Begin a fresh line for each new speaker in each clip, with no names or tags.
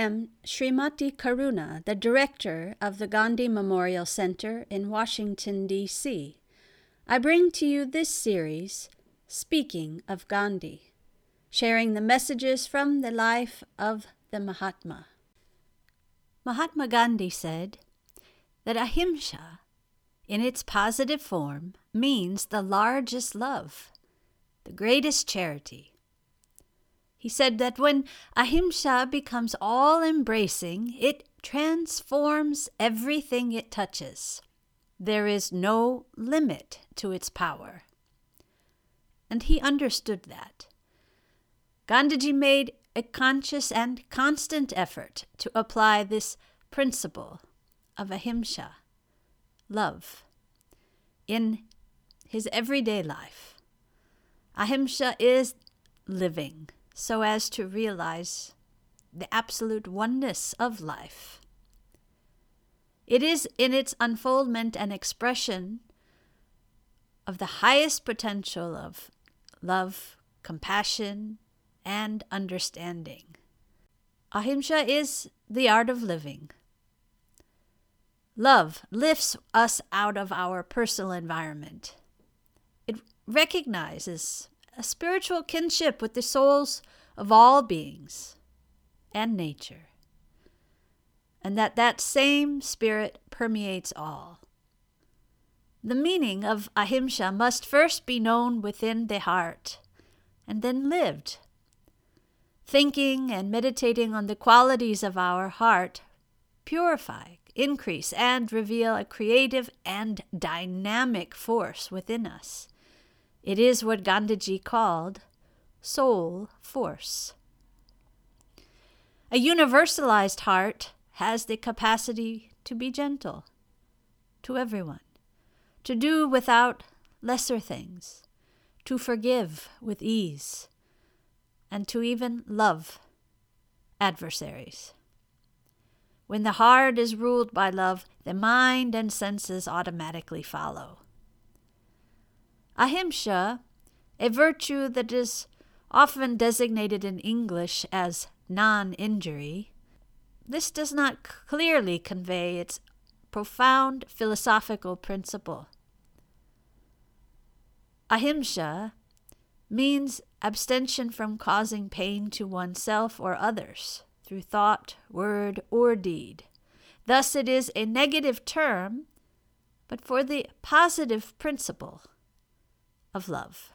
I am Srimati Karuna, the director of the Gandhi Memorial Center in Washington, D.C. I bring to you this series, Speaking of Gandhi, sharing the messages from the life of the Mahatma. Mahatma Gandhi said that ahimsa, in its positive form, means the largest love, the greatest charity he said that when ahimsa becomes all embracing, it transforms everything it touches. There is no limit to its power. And he understood that. Gandhiji made a conscious and constant effort to apply this principle of ahimsa, love, in his everyday life. Ahimsa is living so as to realize the absolute oneness of life. It is in its unfoldment and expression of the highest potential of love, compassion, and understanding. Ahimsa is the art of living. Love lifts us out of our personal environment. It recognizes a spiritual kinship with the souls of all beings and nature, and that that same spirit permeates all. The meaning of ahimsa must first be known within the heart and then lived. Thinking and meditating on the qualities of our heart purify, increase, and reveal a creative and dynamic force within us it is what Gandhiji called soul force. A universalized heart has the capacity to be gentle to everyone, to do without lesser things, to forgive with ease, and to even love adversaries. When the heart is ruled by love, the mind and senses automatically follow. Ahimsa, a virtue that is often designated in English as non injury, this does not clearly convey its profound philosophical principle. Ahimsa means abstention from causing pain to oneself or others through thought, word, or deed. Thus, it is a negative term, but for the positive principle of love.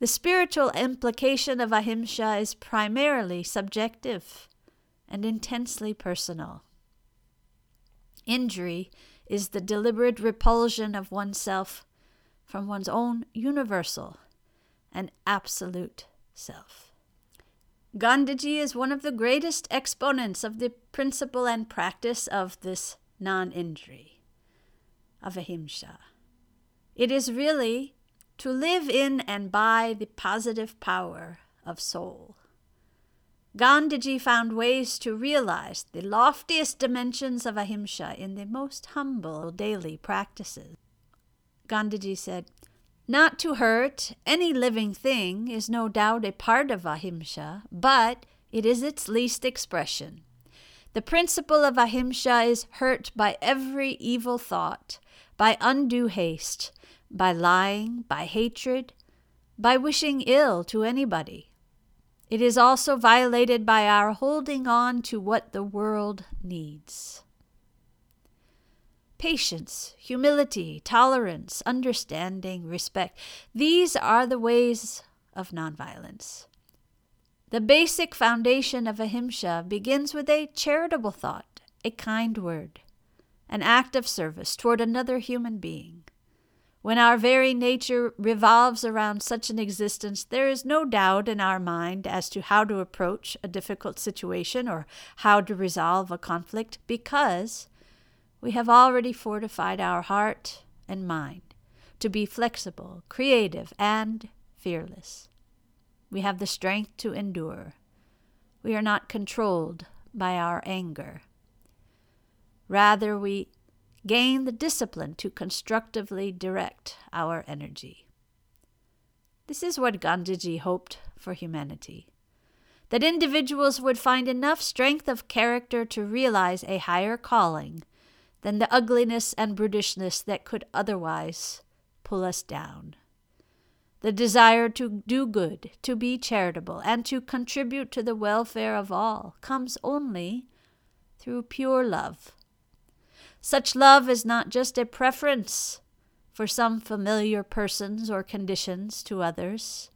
The spiritual implication of ahimsa is primarily subjective and intensely personal. Injury is the deliberate repulsion of oneself from one's own universal and absolute self. Gandhiji is one of the greatest exponents of the principle and practice of this non injury, of ahimsa. It is really to live in and by the positive power of soul. Gandhiji found ways to realize the loftiest dimensions of ahimsa in the most humble daily practices. Gandhiji said, Not to hurt any living thing is no doubt a part of ahimsa, but it is its least expression. The principle of ahimsa is hurt by every evil thought, by undue haste, by lying, by hatred, by wishing ill to anybody. It is also violated by our holding on to what the world needs. Patience, humility, tolerance, understanding, respect these are the ways of nonviolence. The basic foundation of ahimsa begins with a charitable thought, a kind word, an act of service toward another human being. When our very nature revolves around such an existence, there is no doubt in our mind as to how to approach a difficult situation or how to resolve a conflict because we have already fortified our heart and mind to be flexible, creative, and fearless. We have the strength to endure. We are not controlled by our anger. Rather, we gain the discipline to constructively direct our energy. This is what Gandhiji hoped for humanity that individuals would find enough strength of character to realize a higher calling than the ugliness and brutishness that could otherwise pull us down. The desire to do good, to be charitable, and to contribute to the welfare of all comes only through pure love. Such love is not just a preference for some familiar persons or conditions to others.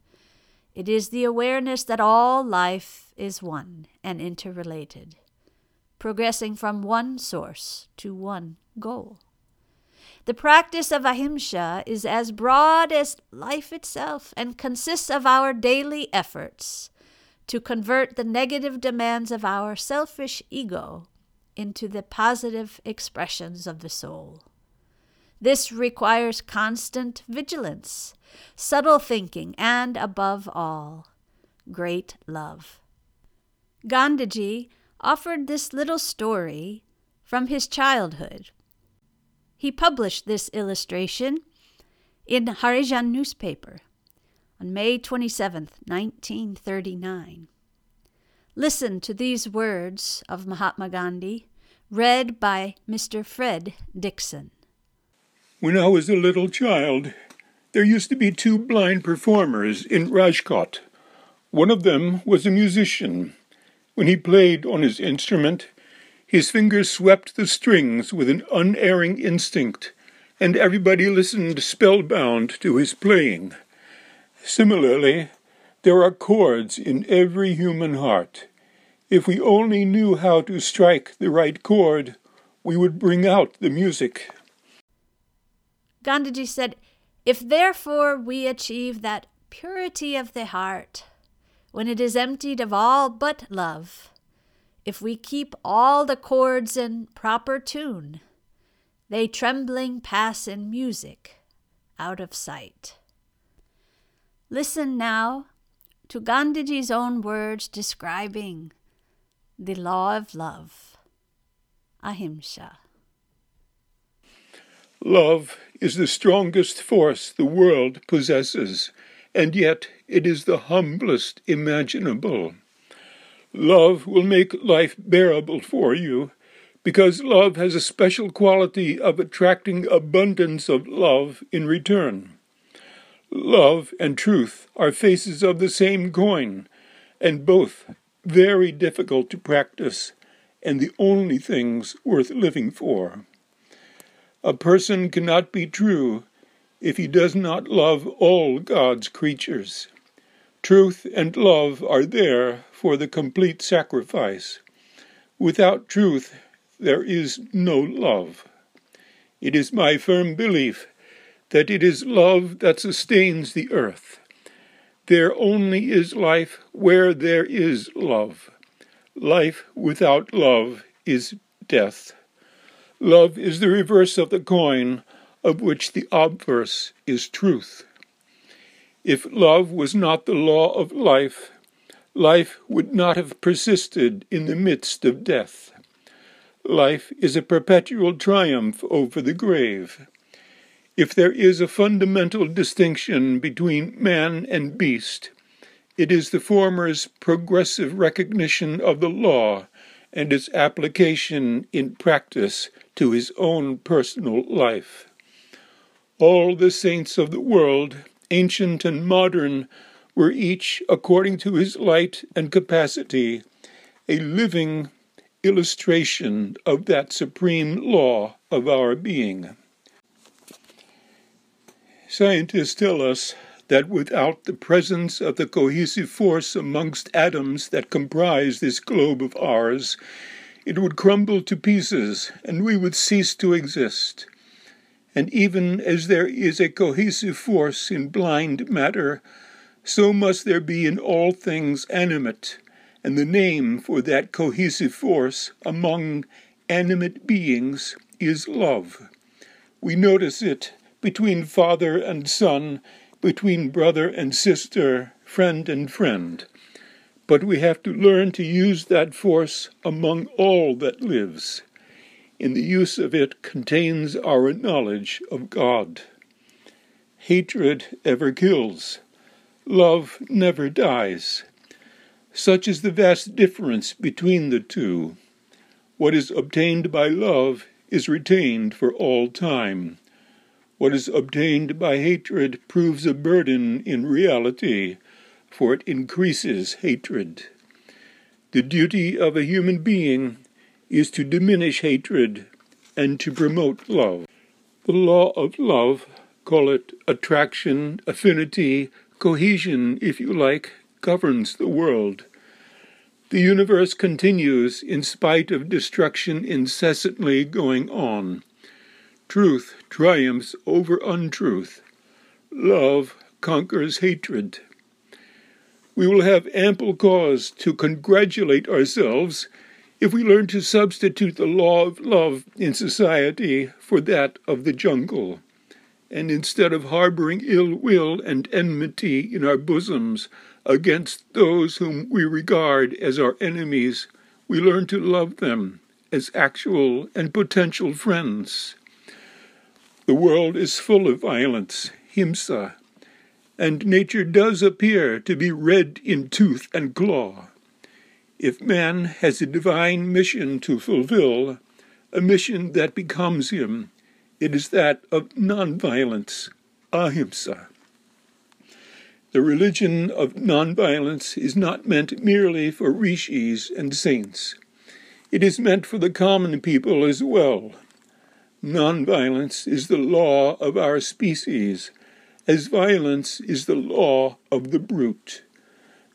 It is the awareness that all life is one and interrelated, progressing from one source to one goal. The practice of ahimsa is as broad as life itself and consists of our daily efforts to convert the negative demands of our selfish ego into the positive expressions of the soul. This requires constant vigilance, subtle thinking, and, above all, great love. Gandhiji offered this little story from his childhood. He published this illustration in Harijan newspaper on May 27, 1939. Listen to these words of Mahatma Gandhi, read by Mr. Fred Dixon.
When I was a little child, there used to be two blind performers in Rajkot. One of them was a musician. When he played on his instrument, his fingers swept the strings with an unerring instinct, and everybody listened spellbound to his playing. Similarly, there are chords in every human heart. If we only knew how to strike the right chord, we would bring out the music.
Gandhiji said, If therefore we achieve that purity of the heart, when it is emptied of all but love, if we keep all the chords in proper tune, they trembling pass in music out of sight. Listen now to Gandhiji's own words describing the law of love, ahimsa.
Love is the strongest force the world possesses, and yet it is the humblest imaginable. Love will make life bearable for you, because love has a special quality of attracting abundance of love in return. Love and truth are faces of the same coin, and both very difficult to practice, and the only things worth living for. A person cannot be true if he does not love all God's creatures. Truth and love are there for the complete sacrifice. Without truth, there is no love. It is my firm belief that it is love that sustains the earth. There only is life where there is love. Life without love is death. Love is the reverse of the coin, of which the obverse is truth. If love was not the law of life, life would not have persisted in the midst of death. Life is a perpetual triumph over the grave. If there is a fundamental distinction between man and beast, it is the former's progressive recognition of the law and its application in practice to his own personal life. All the saints of the world, ancient and modern, were each, according to his light and capacity, a living illustration of that supreme law of our being. Scientists tell us that without the presence of the cohesive force amongst atoms that comprise this globe of ours, it would crumble to pieces and we would cease to exist. And even as there is a cohesive force in blind matter, so must there be in all things animate, and the name for that cohesive force among animate beings is love. We notice it between father and son between brother and sister, friend and friend. But we have to learn to use that force among all that lives. In the use of it contains our knowledge of God. Hatred ever kills. Love never dies. Such is the vast difference between the two. What is obtained by love is retained for all time. What is obtained by hatred proves a burden in reality, for it increases hatred. The duty of a human being is to diminish hatred and to promote love. The law of love, call it attraction, affinity, cohesion, if you like, governs the world. The universe continues in spite of destruction incessantly going on. Truth triumphs over untruth. Love conquers hatred. We will have ample cause to congratulate ourselves if we learn to substitute the law of love in society for that of the jungle, and instead of harboring ill will and enmity in our bosoms, against those whom we regard as our enemies, we learn to love them as actual and potential friends. The world is full of violence, himsa, and nature does appear to be red in tooth and claw. If man has a divine mission to fulfill, a mission that becomes him, it is that of nonviolence, ahimsa. The religion of nonviolence is not meant merely for rishis and saints. It is meant for the common people as well. Nonviolence is the law of our species, as violence is the law of the brute.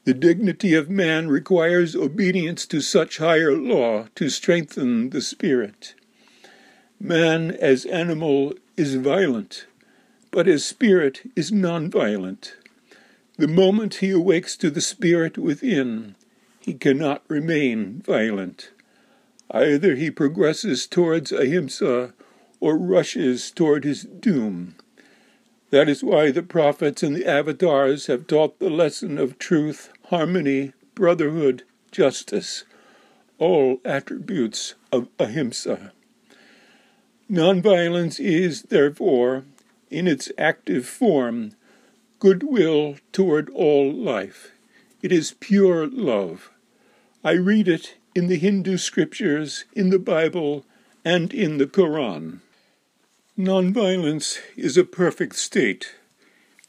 The dignity of man requires obedience to such higher law to strengthen the spirit. Man, as animal, is violent, but as spirit is nonviolent. The moment he awakes to the spirit within, he cannot remain violent. Either he progresses towards ahimsa or rushes toward his doom. That is why the prophets and the avatars have taught the lesson of truth, harmony, brotherhood, justice, all attributes of ahimsa. Nonviolence is, therefore, in its active form, goodwill toward all life. It is pure love. I read it in the Hindu scriptures, in the Bible, and in the Koran. Nonviolence is a perfect state.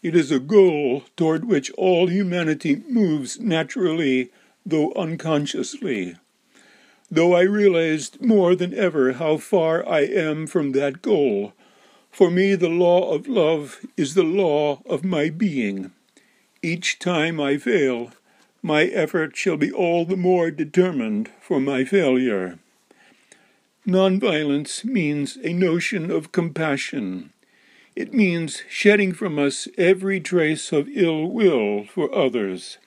It is a goal toward which all humanity moves naturally, though unconsciously. Though I realized more than ever how far I am from that goal, for me, the law of love is the law of my being. Each time I fail, my effort shall be all the more determined for my failure. Nonviolence means a notion of compassion. It means shedding from us every trace of ill will for others.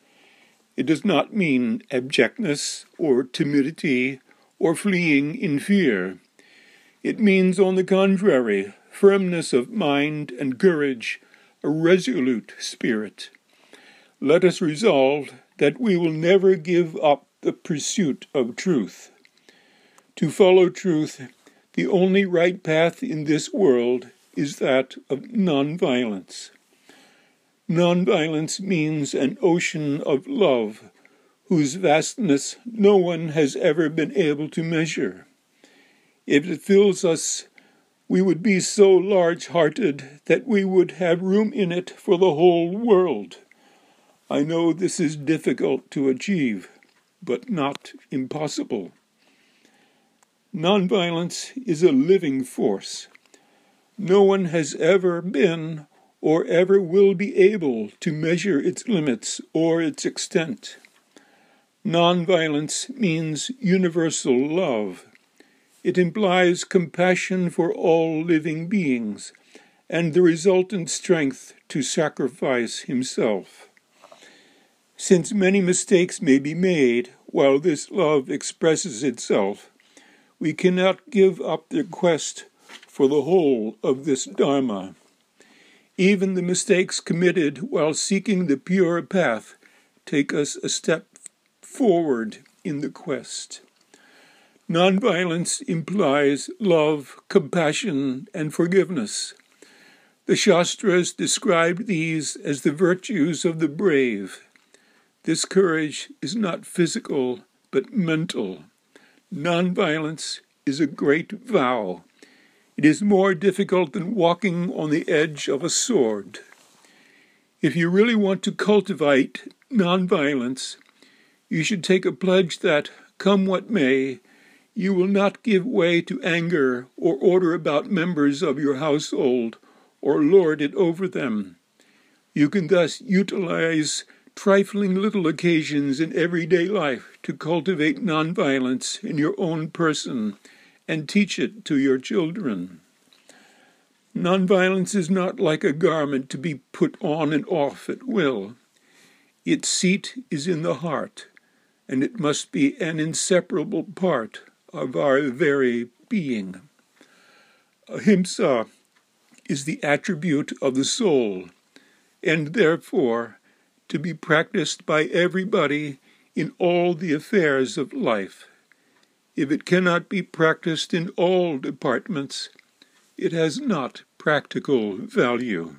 It does not mean abjectness or timidity or fleeing in fear. It means, on the contrary, firmness of mind and courage, a resolute spirit. Let us resolve that we will never give up the pursuit of truth. To follow truth, the only right path in this world is that of nonviolence. Nonviolence means an ocean of love whose vastness no one has ever been able to measure. If it fills us we would be so large hearted that we would have room in it for the whole world. I know this is difficult to achieve, but not impossible. Nonviolence is a living force. No one has ever been or ever will be able to measure its limits or its extent. Nonviolence means universal love. It implies compassion for all living beings and the resultant strength to sacrifice himself. Since many mistakes may be made while this love expresses itself, we cannot give up the quest for the whole of this Dharma. Even the mistakes committed while seeking the pure path take us a step forward in the quest. Nonviolence implies love, compassion, and forgiveness. The Shastras describe these as the virtues of the brave. This courage is not physical, but mental. Nonviolence is a great vow. It is more difficult than walking on the edge of a sword. If you really want to cultivate nonviolence, you should take a pledge that, come what may, you will not give way to anger or order about members of your household or lord it over them. You can thus utilize trifling little occasions in everyday life to cultivate nonviolence in your own person and teach it to your children. Nonviolence is not like a garment to be put on and off at will. Its seat is in the heart, and it must be an inseparable part of our very being. Ahimsa is the attribute of the soul, and therefore to be practiced by everybody in all the affairs of life. If it cannot be practiced in all departments, it has not practical value.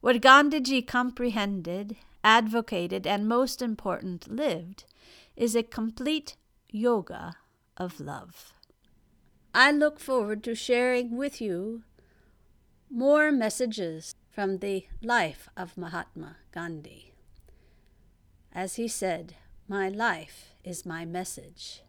What Gandhiji comprehended, advocated, and most important, lived is a complete yoga of love. I look forward to sharing with you more messages from the life of Mahatma Gandhi. As he said, My life is my message.